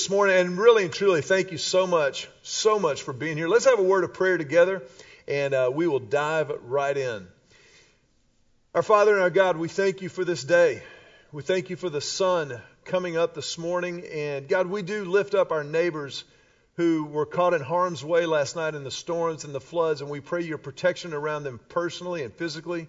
this morning, and really and truly, thank you so much, so much for being here. Let's have a word of prayer together, and uh, we will dive right in. Our Father and our God, we thank you for this day. We thank you for the sun coming up this morning, and God, we do lift up our neighbors who were caught in harm's way last night in the storms and the floods, and we pray your protection around them personally and physically.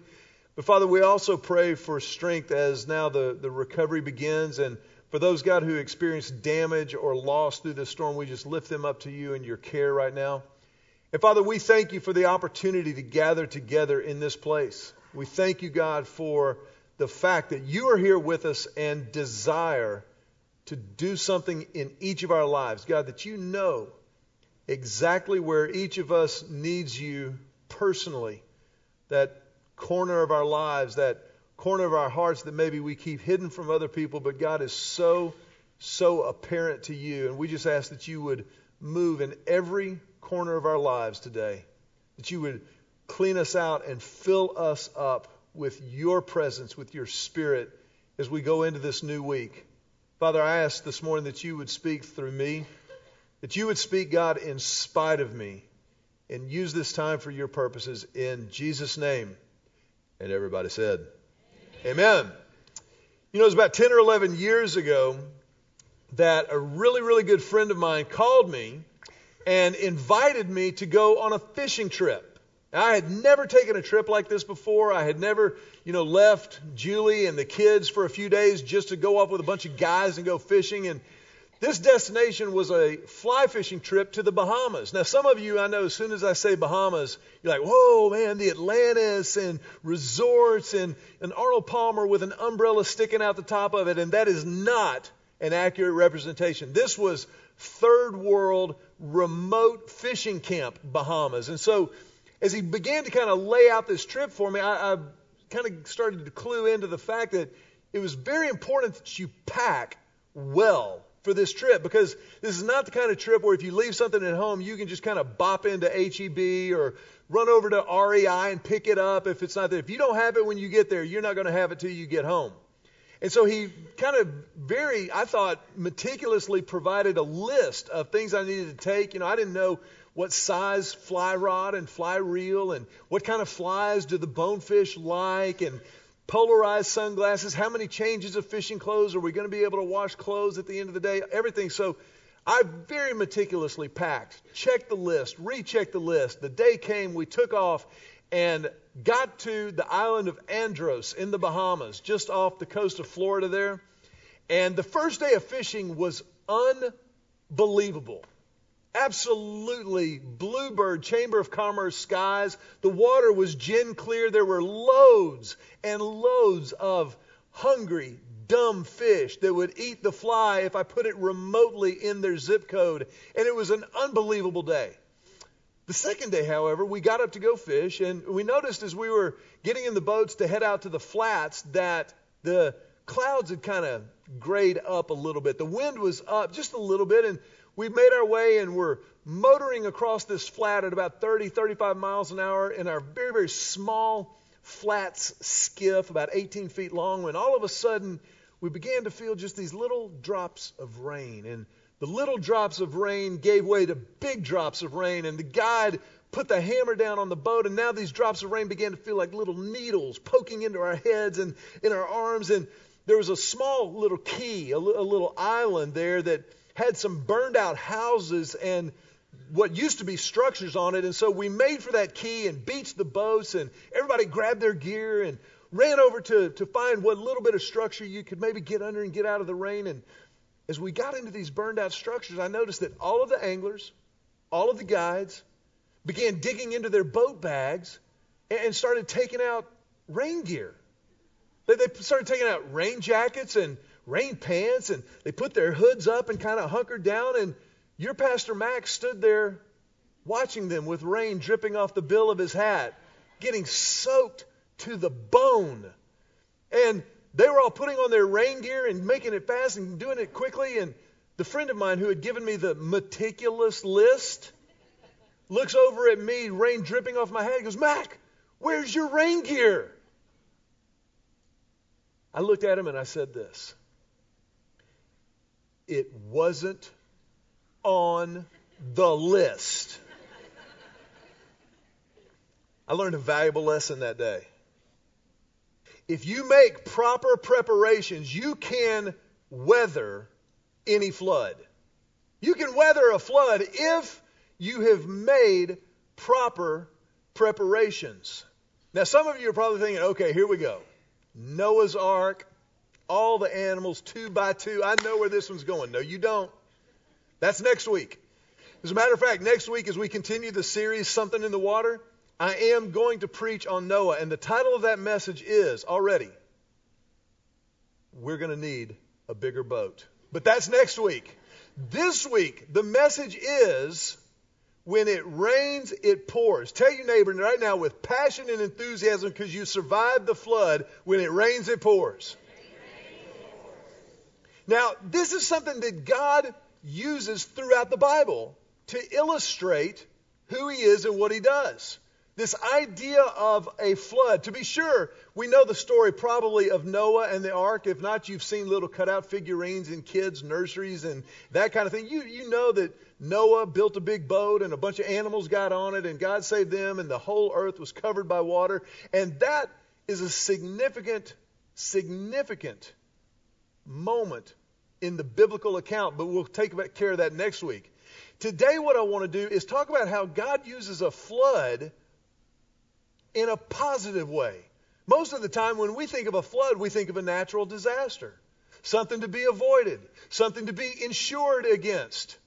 But Father, we also pray for strength as now the, the recovery begins and for those, God, who experienced damage or loss through this storm, we just lift them up to you in your care right now. And Father, we thank you for the opportunity to gather together in this place. We thank you, God, for the fact that you are here with us and desire to do something in each of our lives. God, that you know exactly where each of us needs you personally, that corner of our lives, that corner of our hearts that maybe we keep hidden from other people, but God is so, so apparent to you. And we just ask that you would move in every corner of our lives today, that you would clean us out and fill us up with your presence, with your spirit as we go into this new week. Father, I ask this morning that you would speak through me, that you would speak, God, in spite of me, and use this time for your purposes in Jesus' name. And everybody said, Amen. You know, it was about 10 or 11 years ago that a really, really good friend of mine called me and invited me to go on a fishing trip. I had never taken a trip like this before. I had never, you know, left Julie and the kids for a few days just to go off with a bunch of guys and go fishing. And this destination was a fly fishing trip to the Bahamas. Now, some of you, I know, as soon as I say Bahamas, you're like, whoa, man, the Atlantis and resorts and an Arnold Palmer with an umbrella sticking out the top of it. And that is not an accurate representation. This was third world remote fishing camp Bahamas. And so, as he began to kind of lay out this trip for me, I, I kind of started to clue into the fact that it was very important that you pack well for this trip because this is not the kind of trip where if you leave something at home, you can just kind of bop into HEB or run over to REI and pick it up if it's not there. If you don't have it when you get there, you're not going to have it till you get home. And so he kind of very, I thought, meticulously provided a list of things I needed to take. You know, I didn't know what size fly rod and fly reel and what kind of flies do the bonefish like and polarized sunglasses, how many changes of fishing clothes are we going to be able to wash clothes at the end of the day, everything. So I very meticulously packed, checked the list, rechecked the list. The day came, we took off and got to the island of Andros in the Bahamas, just off the coast of Florida there. And the first day of fishing was unbelievable absolutely bluebird chamber of commerce skies. The water was gin clear. There were loads and loads of hungry, dumb fish that would eat the fly if I put it remotely in their zip code. And it was an unbelievable day. The second day, however, we got up to go fish, and we noticed as we were getting in the boats to head out to the flats that the clouds had kind of grayed up a little bit. The wind was up just a little bit, and we made our way and we're motoring across this flat at about 30, 35 miles an hour in our very, very small flats skiff, about 18 feet long, when all of a sudden we began to feel just these little drops of rain. And the little drops of rain gave way to big drops of rain, and the guide put the hammer down on the boat, and now these drops of rain began to feel like little needles poking into our heads and in our arms. And there was a small little key, a, little island there that had some burned out houses and what used to be structures on it. And so we made for that key and beached the boats, and everybody grabbed their gear and ran over to, to find what little bit of structure you could maybe get under and get out of the rain. And as we got into these burned out structures, I noticed that all of the anglers, all of the guides, began digging into their boat bags and started taking out rain gear. They, they started taking out rain jackets and rain pants and they put their hoods up and kind of hunkered down. And your Pastor Max stood there watching them with rain dripping off the bill of his hat, getting soaked to the bone. And they were all putting on their rain gear and making it fast and doing it quickly. And the friend of mine who had given me the meticulous list looks over at me, rain dripping off my head. He goes, Mac, where's your rain gear? I looked at him and I said this it wasn't on the list. I learned a valuable lesson that day. If you make proper preparations, you can weather any flood. You can weather a flood if you have made proper preparations. Now, some of you are probably thinking, okay, here we go. Noah's Ark, all the animals, two by two. I know where this one's going. No, you don't. That's next week. As a matter of fact, next week, as we continue the series, Something in the Water, I am going to preach on Noah. And the title of that message is already, We're going to need a bigger boat. But that's next week. This week, the message is when it rains, it pours. Tell your neighbor right now with passion and enthusiasm because you survived the flood. When it rains, it pours. Now, this is something that God uses throughout the Bible to illustrate who He is and what He does. This idea of a flood. To be sure, we know the story probably of Noah and the ark. If not, you've seen little cutout figurines in kids' nurseries and that kind of thing. You, you know that Noah built a big boat and a bunch of animals got on it and God saved them and the whole earth was covered by water. And that is a significant, significant moment in the biblical account, but we'll take care of that next week. Today, what I want to do is talk about how God uses a flood in a positive way. Most of the time, when we think of a flood, we think of a natural disaster, something to be avoided, something to be insured against.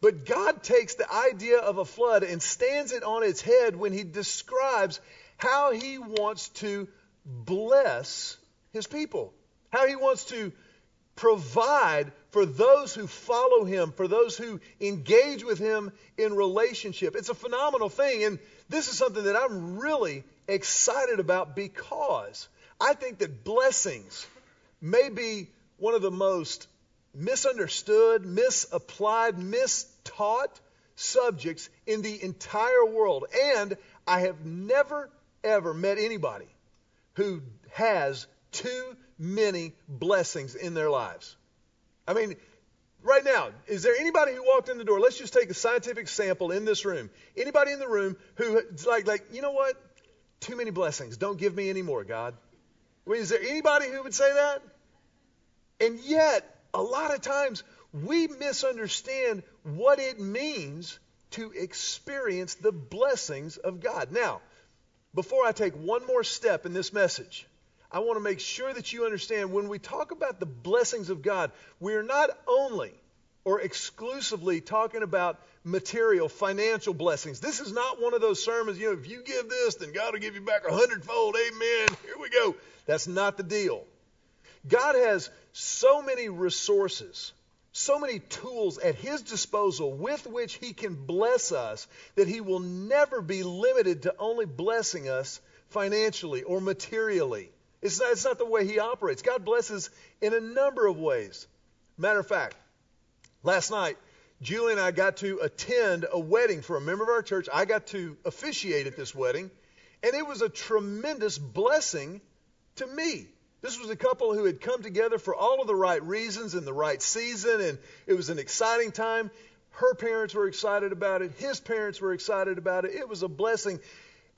But God takes the idea of a flood and stands it on its head when he describes how he wants to bless his people, how he wants to provide for those who follow him, for those who engage with him in relationship. It's a phenomenal thing. And this is something that I'm really excited about because I think that blessings may be one of the most misunderstood, misapplied, mistaught subjects in the entire world. And I have never, ever met anybody who has too many blessings in their lives. I mean, right now, is there anybody who walked in the door? Let's just take a scientific sample in this room. Anybody in the room who's like, like, you know what? Too many blessings. Don't give me any more, God. I mean, is there anybody who would say that? And yet, a lot of times we misunderstand what it means to experience the blessings of God. Now, before I take one more step in this message, I want to make sure that you understand when we talk about the blessings of God, we're not only or exclusively talking about material, financial blessings. This is not one of those sermons, you know, if you give this, then God will give you back a hundredfold. Amen. Here we go. That's not the deal. God has so many resources, so many tools at His disposal with which He can bless us that He will never be limited to only blessing us financially or materially. It's not, it's not the way he operates. God blesses in a number of ways. Matter of fact, last night, Julie and I got to attend a wedding for a member of our church. I got to officiate at this wedding, and it was a tremendous blessing to me. This was a couple who had come together for all of the right reasons in the right season, and it was an exciting time. Her parents were excited about it. His parents were excited about it. It was a blessing.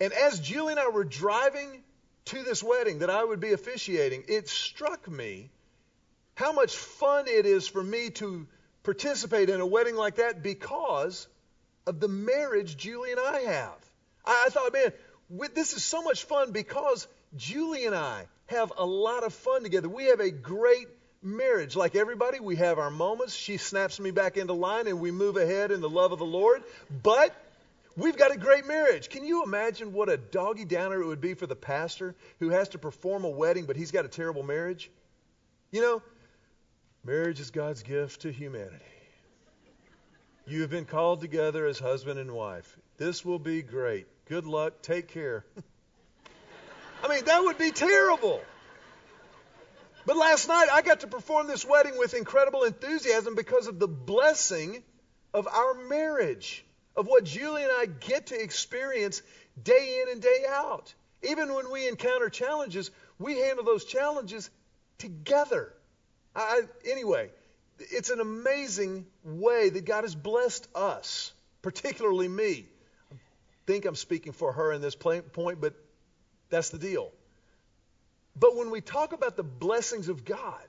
And as Julie and I were driving to this wedding that I would be officiating, it struck me how much fun it is for me to participate in a wedding like that because of the marriage Julie and I have. I, I thought, man, this is so much fun because Julie and I have a lot of fun together. We have a great marriage. Like everybody, we have our moments. She snaps me back into line and we move ahead in the love of the Lord. But We've got a great marriage. Can you imagine what a doggy downer it would be for the pastor who has to perform a wedding, but he's got a terrible marriage? You know, marriage is God's gift to humanity. You have been called together as husband and wife. This will be great. Good luck. Take care. I mean, that would be terrible. But last night, I got to perform this wedding with incredible enthusiasm because of the blessing of our marriage of what Julie and I get to experience day in and day out. Even when we encounter challenges, we handle those challenges together. I, anyway, it's an amazing way that God has blessed us, particularly me. I think I'm speaking for her in this point, but that's the deal. But when we talk about the blessings of God,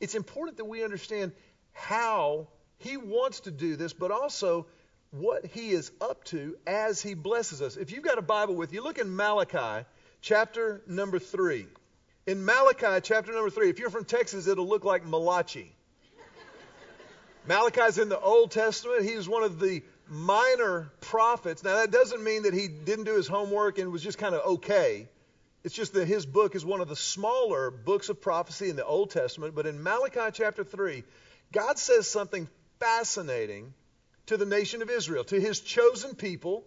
it's important that we understand how He wants to do this, but also what He is up to as He blesses us. If you've got a Bible with you, look in Malachi chapter number 3. In Malachi chapter number 3, if you're from Texas, it'll look like Malachi. Malachi's in the Old Testament. He's one of the minor prophets. Now, that doesn't mean that he didn't do his homework and was just kind of okay. It's just that his book is one of the smaller books of prophecy in the Old Testament. But in Malachi chapter 3, God says something fascinating to the nation of Israel, to his chosen people.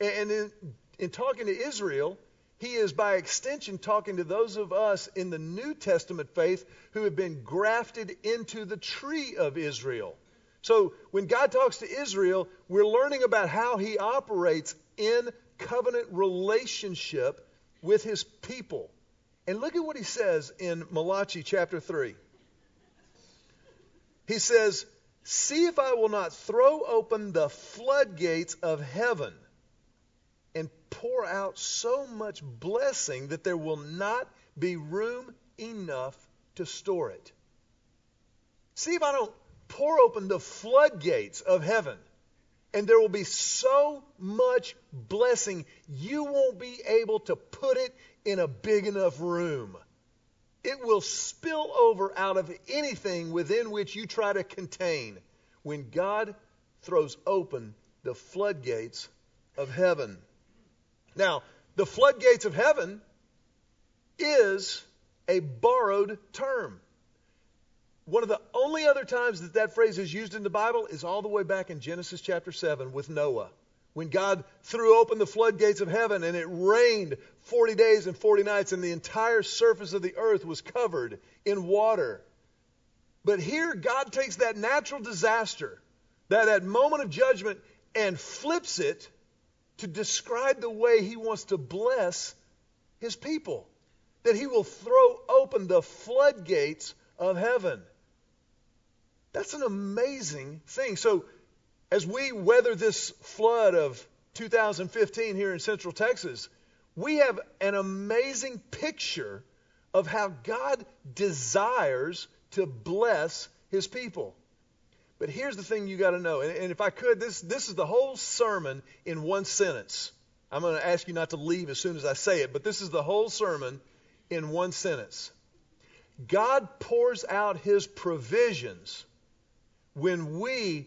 And in, in talking to Israel, he is by extension talking to those of us in the New Testament faith who have been grafted into the tree of Israel. So when God talks to Israel, we're learning about how he operates in covenant relationship with his people. And look at what he says in Malachi chapter 3. He says, See if I will not throw open the floodgates of heaven and pour out so much blessing that there will not be room enough to store it. See if I don't pour open the floodgates of heaven and there will be so much blessing, you won't be able to put it in a big enough room. It will spill over out of anything within which you try to contain when God throws open the floodgates of heaven. Now, the floodgates of heaven is a borrowed term. One of the only other times that that phrase is used in the Bible is all the way back in Genesis chapter 7 with Noah. When God threw open the floodgates of heaven and it rained 40 days and 40 nights and the entire surface of the earth was covered in water. But here God takes that natural disaster, that, that moment of judgment, and flips it to describe the way he wants to bless his people. That he will throw open the floodgates of heaven. That's an amazing thing. So, as we weather this flood of 2015 here in Central Texas, we have an amazing picture of how God desires to bless his people. But here's the thing you got to know. And, if I could, this, this is the whole sermon in one sentence. I'm going to ask you not to leave as soon as I say it, but this is the whole sermon in one sentence. God pours out his provisions when we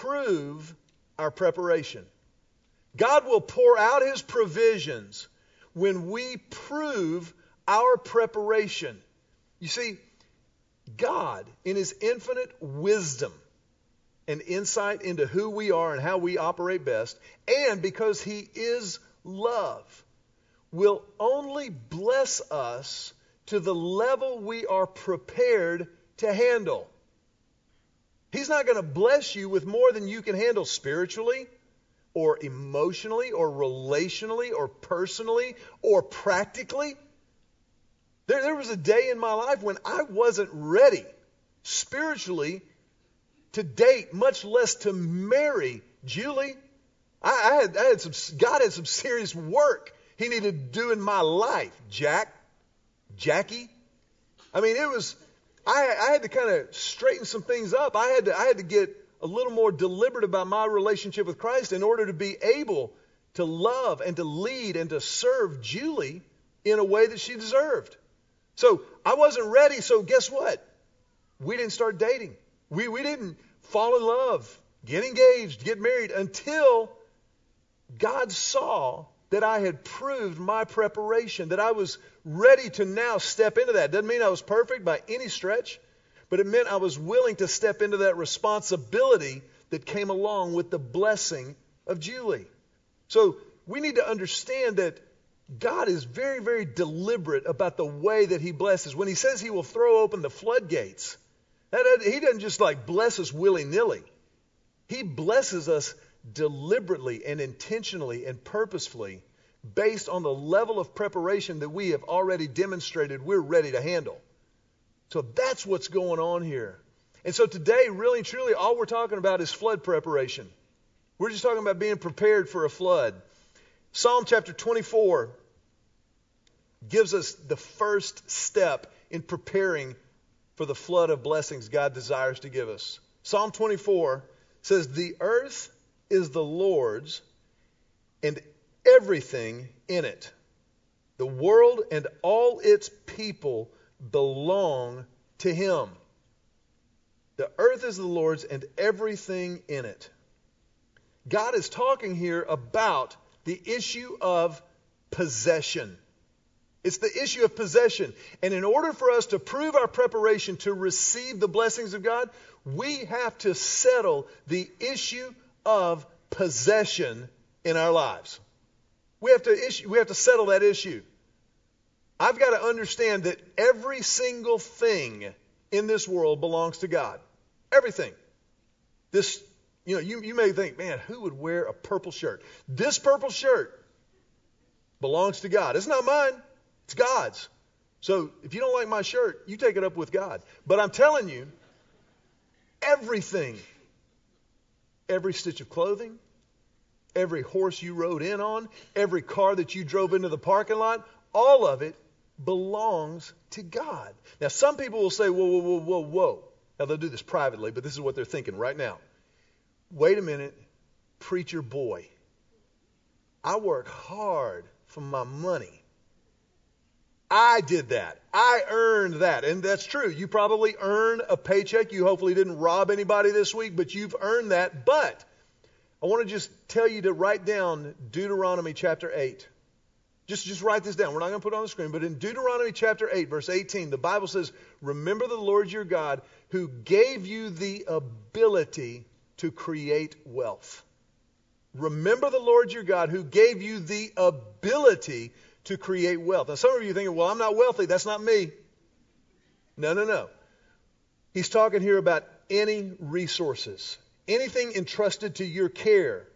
prove our preparation. God will pour out his provisions when we prove our preparation. You see, God, in his infinite wisdom and insight into who we are and how we operate best, and because he is love, will only bless us to the level we are prepared to handle. He's not going to bless you with more than you can handle spiritually or emotionally or relationally or personally or practically. There, there was a day in my life when I wasn't ready spiritually to date, much less to marry Julie. I, I, had, I had some, God had some serious work he needed to do in my life. Jack, Jackie. I mean, it was, I, I had to kind of straighten some things up. I had to, I had to get a little more deliberate about my relationship with Christ in order to be able to love and to lead and to serve Julie in a way that she deserved. So I wasn't ready. So guess what? We didn't start dating. We, we didn't fall in love, get engaged, get married until God saw that I had proved my preparation, that I was ready to now step into that. Doesn't mean I was perfect by any stretch, but it meant I was willing to step into that responsibility that came along with the blessing of Julie. So we need to understand that God is very, very deliberate about the way that He blesses. When He says He will throw open the floodgates, that, He doesn't just like bless us willy nilly. He blesses us deliberately and intentionally and purposefully based on the level of preparation that we have already demonstrated we're ready to handle. So that's what's going on here. And so today, really and truly, all we're talking about is flood preparation. We're just talking about being prepared for a flood. Psalm chapter 24 gives us the first step in preparing for the flood of blessings God desires to give us. Psalm 24 says, The earth is the Lord's and everything in it. The world and all its people belong to Him. The earth is the Lord's and everything in it. God is talking here about the issue of possession. It's the issue of possession. And in order for us to prove our preparation to receive the blessings of God, we have to settle the issue of possession in our lives. We have to issue, we have to settle that issue. I've got to understand that every single thing in this world belongs to God. Everything. This, you know, you, you may think, man, who would wear a purple shirt? This purple shirt belongs to God. It's not mine. It's God's. So if you don't like my shirt, you take it up with God. But I'm telling you, everything, every stitch of clothing, every horse you rode in on, every car that you drove into the parking lot, all of it belongs to God. Now, some people will say, whoa, whoa, whoa, whoa, whoa. Now, they'll do this privately, but this is what they're thinking right now. Wait a minute, preacher boy. I work hard for my money. I did that. I earned that. And that's true. You probably earned a paycheck. You hopefully didn't rob anybody this week, but you've earned that. But I want to just tell you to write down Deuteronomy chapter 8. Just, just write this down. We're not going to put it on the screen, but in Deuteronomy chapter 8, verse 18, the Bible says, Remember the Lord your God who gave you the ability to create wealth. Remember the Lord your God who gave you the ability to create wealth. Now, some of you are thinking, well, I'm not wealthy. That's not me. No, no, no. He's talking here about any resources, anything entrusted to your care.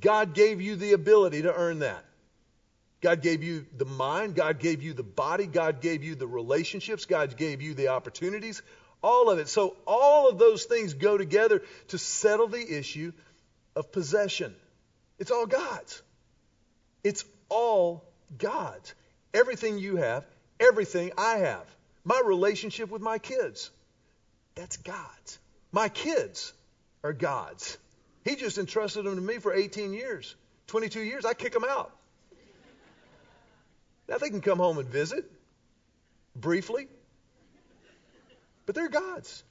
God gave you the ability to earn that. God gave you the mind. God gave you the body. God gave you the relationships. God gave you the opportunities. All of it. So, all of those things go together to settle the issue of possession. It's all God's. It's all God's. Everything you have, everything I have. My relationship with my kids, that's God's. My kids are God's. He just entrusted them to me for 18 years, 22 years. I kick them out. Now they can come home and visit briefly, but they're God's.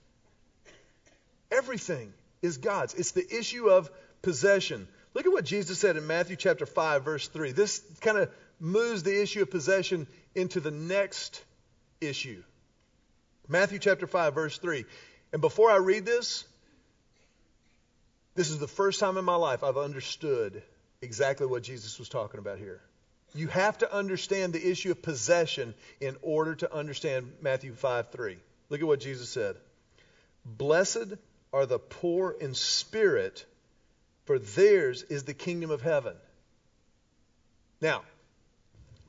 Everything is God's. It's the issue of possession. Look at what Jesus said in Matthew chapter 5 verse 3. This kind of moves the issue of possession into the next issue. Matthew chapter 5 verse 3. And before I read this, this is the first time in my life I've understood exactly what Jesus was talking about here. You have to understand the issue of possession in order to understand Matthew 5 3. Look at what Jesus said. Blessed are the poor in spirit, for theirs is the kingdom of heaven. Now,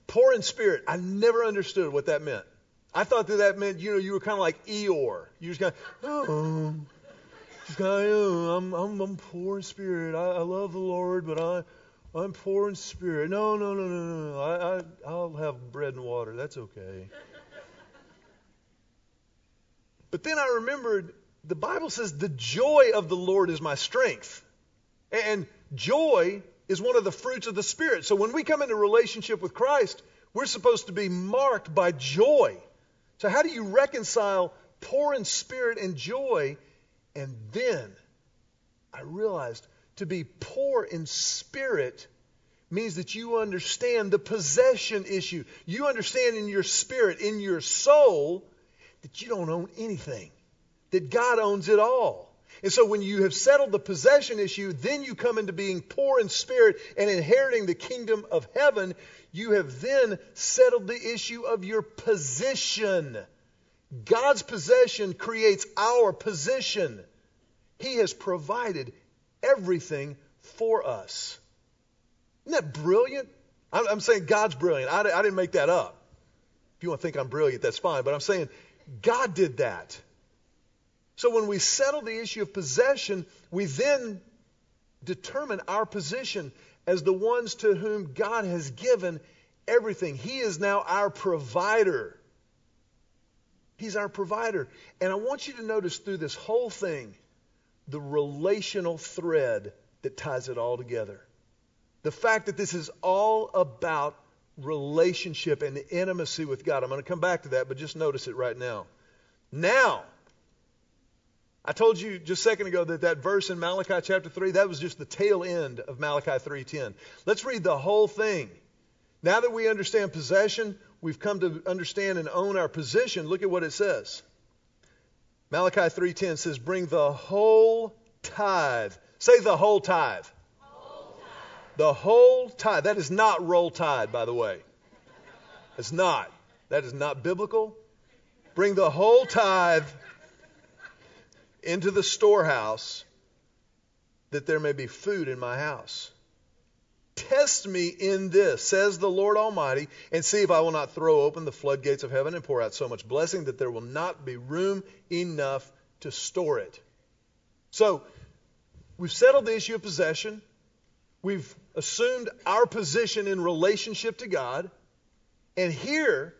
poor in spirit, I never understood what that meant. I thought that that meant, you know, you were kind of like Eeyore. You just kind of, oh, just kind of, oh, I'm, I'm, I'm poor in spirit. I, I love the Lord, but I, I'm poor in spirit. No, no, no, no, no. I, I, I'll have bread and water. That's okay. But then I remembered the Bible says the joy of the Lord is my strength. And joy is one of the fruits of the Spirit. So when we come into relationship with Christ, we're supposed to be marked by joy. So, how do you reconcile poor in spirit and joy? And then I realized to be poor in spirit means that you understand the possession issue. You understand in your spirit, in your soul, that you don't own anything, that God owns it all. And so when you have settled the possession issue, then you come into being poor in spirit and inheriting the kingdom of heaven. You have then settled the issue of your position. God's possession creates our position. He has provided everything for us. Isn't that brilliant? I'm, saying God's brilliant. I, didn't make that up. If you want to think I'm brilliant, that's fine. But I'm saying God did that. So when we settle the issue of possession, we then determine our position as the ones to whom God has given everything. He is now our provider. He's our provider. And I want you to notice through this whole thing the relational thread that ties it all together. The fact that this is all about relationship and intimacy with God. I'm going to come back to that, but just notice it right now. Now, I told you just a second ago that that verse in Malachi chapter 3, that was just the tail end of Malachi 3:10. Let's read the whole thing. Now that we understand possession, we've come to understand and own our position. Look at what it says. Malachi 3:10 says, "Bring the whole tithe." Say the whole tithe. Whole tithe. The whole tithe. That is not roll tide, by the way. It's not. That is not biblical. Bring the whole tithe into the storehouse that there may be food in my house. Test me in this, says the Lord Almighty, and see if I will not throw open the floodgates of heaven and pour out so much blessing that there will not be room enough to store it. So, we've settled the issue of possession. We've assumed our position in relationship to God. And here,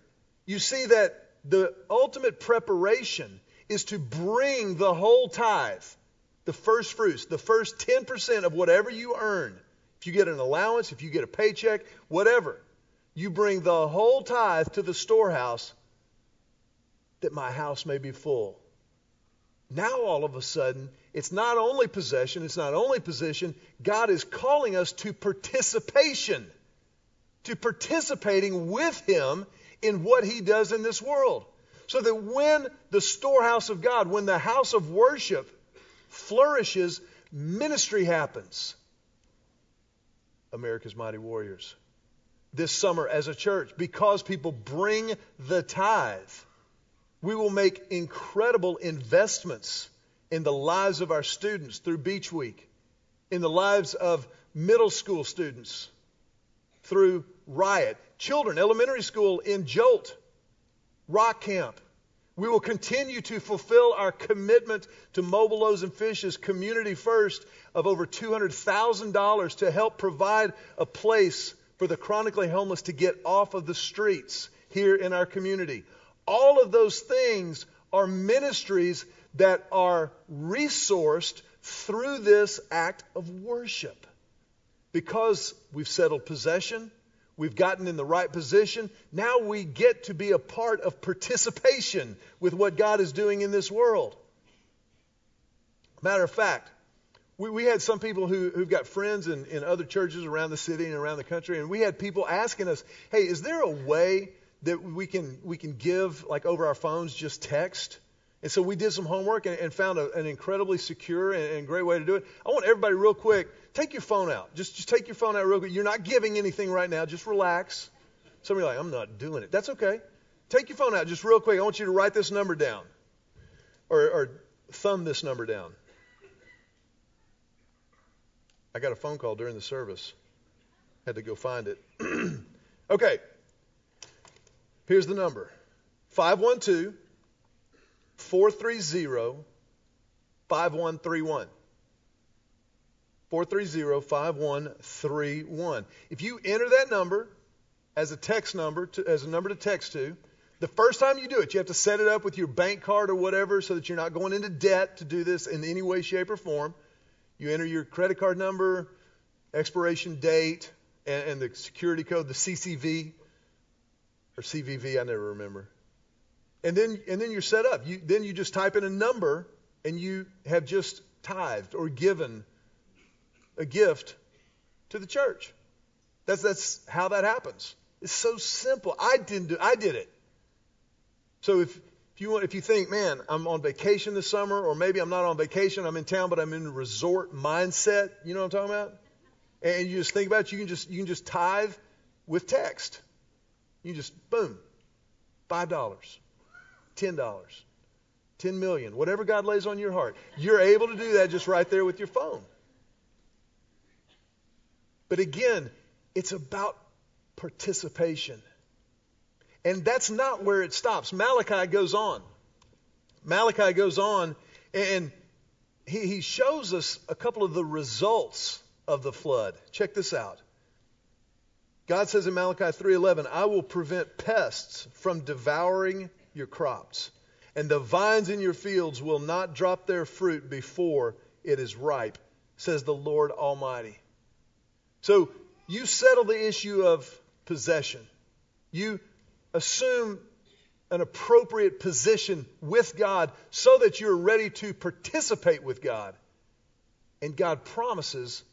you see that the ultimate preparation is to bring the whole tithe, the first fruits, the first 10% of whatever you earn. If you get an allowance, if you get a paycheck, whatever, you bring the whole tithe to the storehouse that my house may be full. Now, all of a sudden, it's not only possession, it's not only position. God is calling us to participation, to participating with Him in what He does in this world. So that when the storehouse of God, when the house of worship flourishes, ministry happens. America's Mighty Warriors. This summer as a church, because people bring the tithe, we will make incredible investments in the lives of our students through Beach Week, in the lives of middle school students through Riot, children, elementary school in Jolt, Rock Camp. We will continue to fulfill our commitment to Mobile Loaves and Fishes Community First of over $200,000 to help provide a place for the chronically homeless to get off of the streets here in our community. All of those things are ministries that are resourced through this act of worship. Because we've settled possession, We've gotten in the right position. Now we get to be a part of participation with what God is doing in this world. Matter of fact, we, we had some people who, who've got friends in, in other churches around the city and around the country, and we had people asking us, hey, is there a way that we can, we can give, like over our phones, just text? And so we did some homework and, and found a, an incredibly secure and, and great way to do it. I want everybody, real quick, take your phone out. Just, just take your phone out real quick. You're not giving anything right now. Just relax. Some of you are like, I'm not doing it. That's okay. Take your phone out just real quick. I want you to write this number down or, or thumb this number down. I got a phone call during the service. Had to go find it. okay. Here's the number 512 430 5131. 430-5131. If you enter that number as a text number, to, as a number to text to, the first time you do it, you have to set it up with your bank card or whatever so that you're not going into debt to do this in any way, shape, or form. You enter your credit card number, expiration date, and, and the security code, the CCV, or CVV, I never remember. And then, and then you're set up. You, then you just type in a number, and you have just tithed or given a gift to the church. That's, that's how that happens. It's so simple. I didn't do, I did it. So if, if you want, if you think, man, I'm on vacation this summer, or maybe I'm not on vacation, I'm in town, but I'm in resort mindset, you know what I'm talking about? And you just think about it, you can just, you can just tithe with text. You just, boom, $5, $10, 10 million, whatever God lays on your heart. You're able to do that just right there with your phone. But again, it's about participation. And that's not where it stops. Malachi goes on. Malachi goes on And he, he shows us a couple of the results of the flood. Check this out. God says in Malachi 3:11, "I will prevent pests from devouring your crops, and the vines in your fields will not drop their fruit before it is ripe," says the Lord Almighty. So, you settle the issue of possession. You assume an appropriate position with God so that you're ready to participate with God. And God promises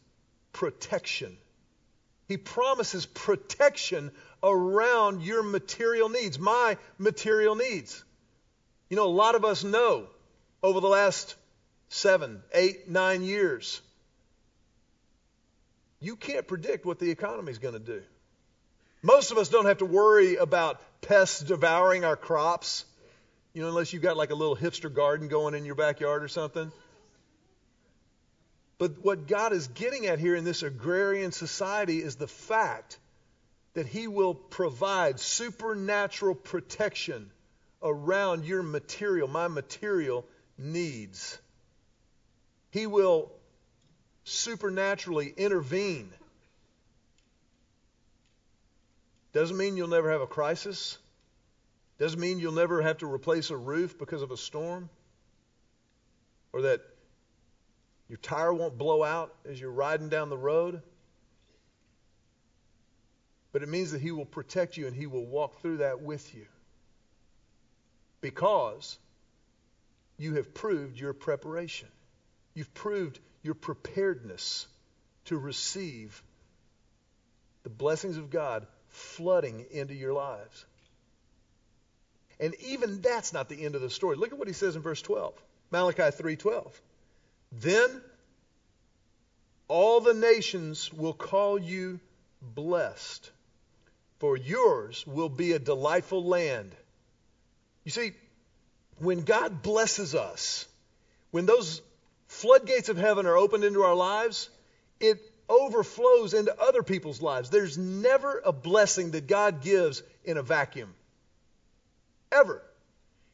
protection. He promises protection around your material needs, my material needs. You know, a lot of us know over the last seven, eight, nine years, you can't predict what the economy is going to do. Most of us don't have to worry about pests devouring our crops, you know, unless you've got like a little hipster garden going in your backyard or something. But what God is getting at here in this agrarian society is the fact that He will provide supernatural protection around your material, my material needs. He will supernaturally intervene Doesn't mean you'll never have a crisis. Doesn't mean you'll never have to replace a roof because of a storm. Or that your tire won't blow out as you're riding down the road. But it means that He will protect you and He will walk through that with you. Because you have proved your preparation. You've proved your preparedness to receive the blessings of God flooding into your lives. And even that's not the end of the story. Look at what he says in verse 12. Malachi 3:12. Then all the nations will call you blessed, for yours will be a delightful land. You see, when God blesses us, when those floodgates of heaven are opened into our lives, it overflows into other people's lives. There's never a blessing that God gives in a vacuum. Ever.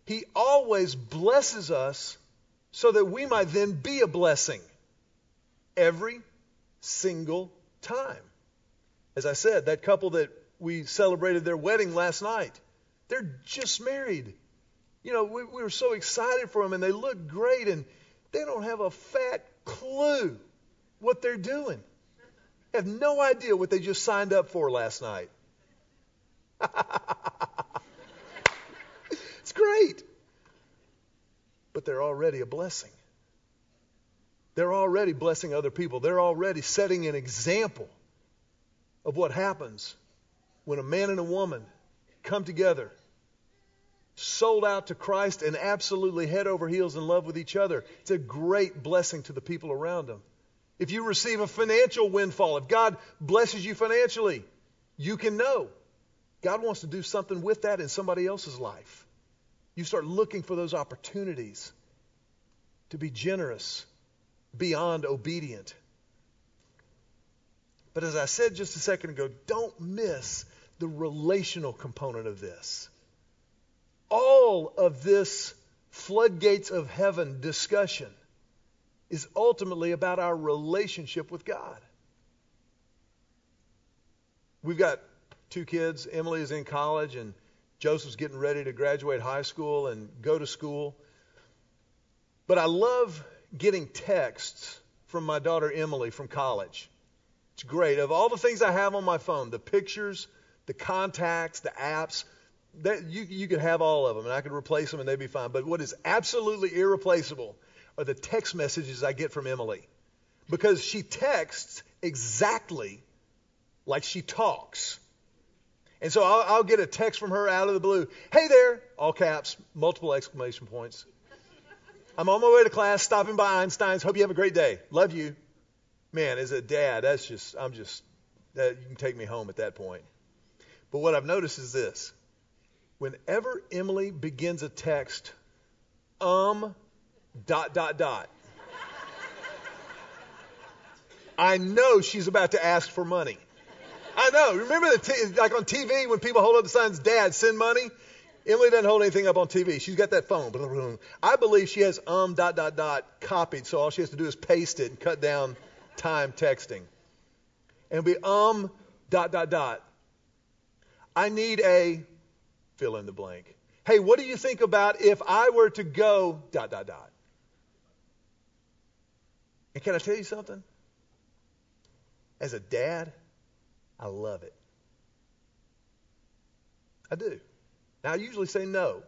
He always blesses us so that we might then be a blessing. Every single time. As I said, that couple that we celebrated their wedding last night, they're just married. You know, we, we were so excited for them and they look great and they don't have a fat clue what they're doing have no idea what they just signed up for last night. it's great. But they're already a blessing. They're already blessing other people. They're already setting an example of what happens when a man and a woman come together, sold out to Christ, and absolutely head over heels in love with each other. It's a great blessing to the people around them. If you receive a financial windfall, if God blesses you financially, you can know God wants to do something with that in somebody else's life. You start looking for those opportunities to be generous, beyond obedient. But as I said just a second ago, don't miss the relational component of this. All of this floodgates of heaven discussion is ultimately about our relationship with God. We've got two kids. Emily is in college, and Joseph's getting ready to graduate high school and go to school. But I love getting texts from my daughter Emily from college. It's great. Of all the things I have on my phone, the pictures, the contacts, the apps, that you, you could have all of them, and I could replace them, and they'd be fine. But what is absolutely irreplaceable are the text messages I get from Emily because she texts exactly like she talks. And so I'll, I'll, get a text from her out of the blue. Hey there, all caps, multiple exclamation points. I'm on my way to class, stopping by Einstein's. Hope you have a great day. Love you. Man, as a dad, that's just, I'm just, that, you can take me home at that point. But what I've noticed is this. Whenever Emily begins a text, um, dot, dot, dot. I know she's about to ask for money. I know. Remember the t- like on TV when people hold up the signs, "Dad, send money." Emily doesn't hold anything up on TV. She's got that phone. I believe she has um dot dot dot copied, so all she has to do is paste it and cut down time texting. And be um dot dot dot. I need a fill in the blank. Hey, what do you think about if I were to go dot dot dot? And can I tell you something? As a dad, I love it. I do. Now, I usually say no.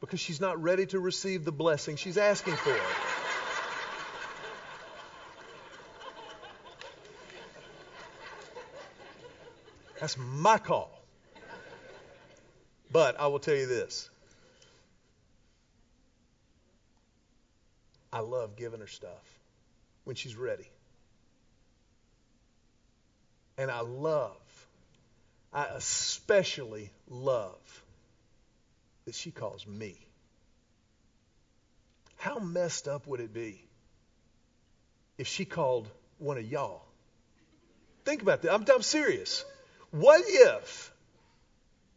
because she's not ready to receive the blessing she's asking for. That's my call. But I will tell you this I love giving her stuff when she's ready. And I love, I especially love that she calls me. How messed up would it be if she called one of y'all? Think about that. I'm, I'm serious. What if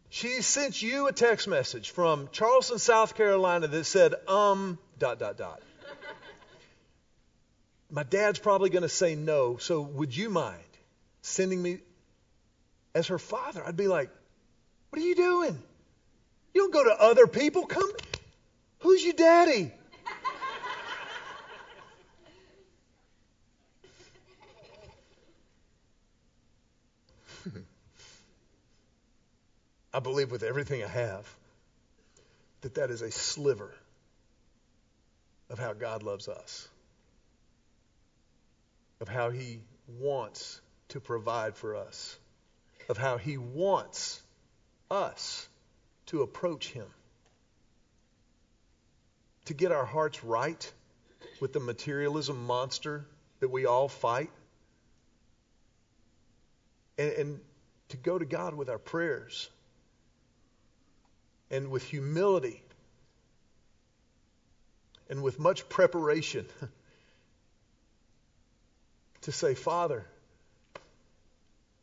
she sent you a text message from Charleston, South Carolina that said, um, dot, dot, dot? My dad's probably going to say no, so would you mind sending me as her father? I'd be like, what are you doing? You don't go to other people. Come. Who's your daddy? I believe with everything I have that that is a sliver of how God loves us, of how He wants to provide for us, of how He wants us to approach Him, to get our hearts right with the materialism monster that we all fight, and, and to go to God with our prayers and with humility and with much preparation to say, Father,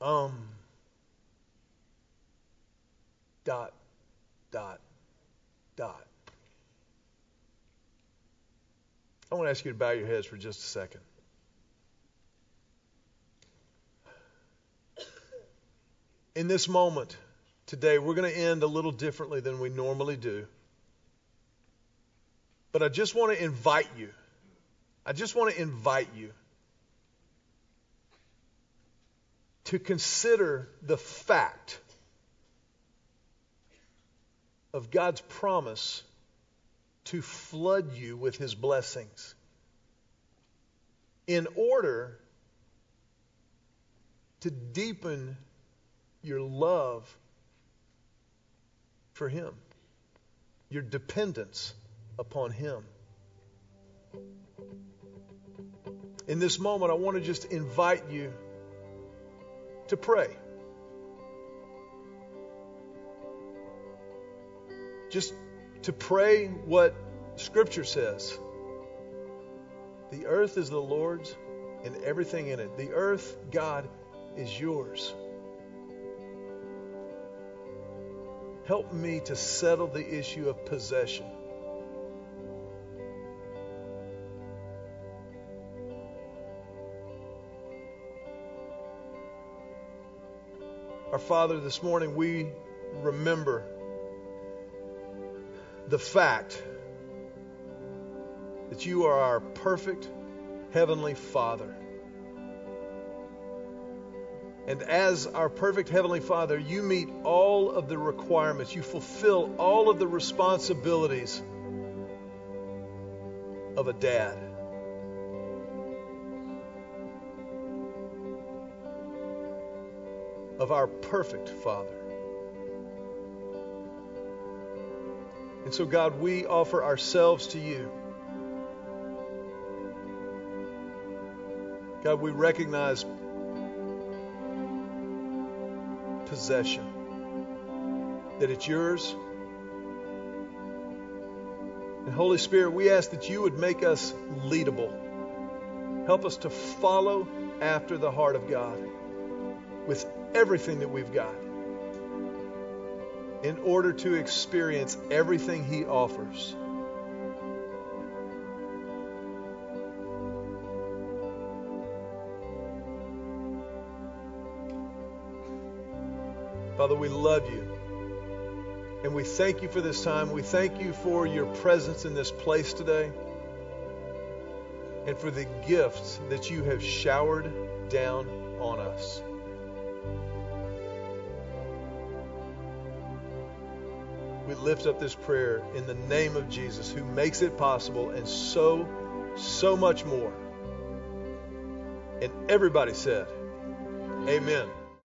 um, dot, dot, dot. I want to ask you to bow your heads for just a second. In this moment, today. We're going to end a little differently than we normally do. But I just want to invite you. I just want to invite you to consider the fact of God's promise to flood you with his blessings in order to deepen your love for Him, your dependence upon Him. In this moment, I want to just invite you to pray. Just to pray what Scripture says. The earth is the Lord's and everything in it. The earth, God, is yours. Help me to settle the issue of possession. Our Father, this morning we remember the fact that you are our perfect Heavenly Father. And as our perfect Heavenly Father, you meet all of the requirements, you fulfill all of the responsibilities of a dad. Of our perfect Father. And so, God, we offer ourselves to you. God, we recognize possession, that it's yours. And Holy Spirit, we ask that you would make us leadable. Help us to follow after the heart of God with everything that we've got in order to experience everything He offers. Father, we love you. And we thank you for this time. We thank you for your presence in this place today and for the gifts that you have showered down on us. Lift up this prayer in the name of Jesus, who makes it possible and so, so much more. And everybody said, Amen.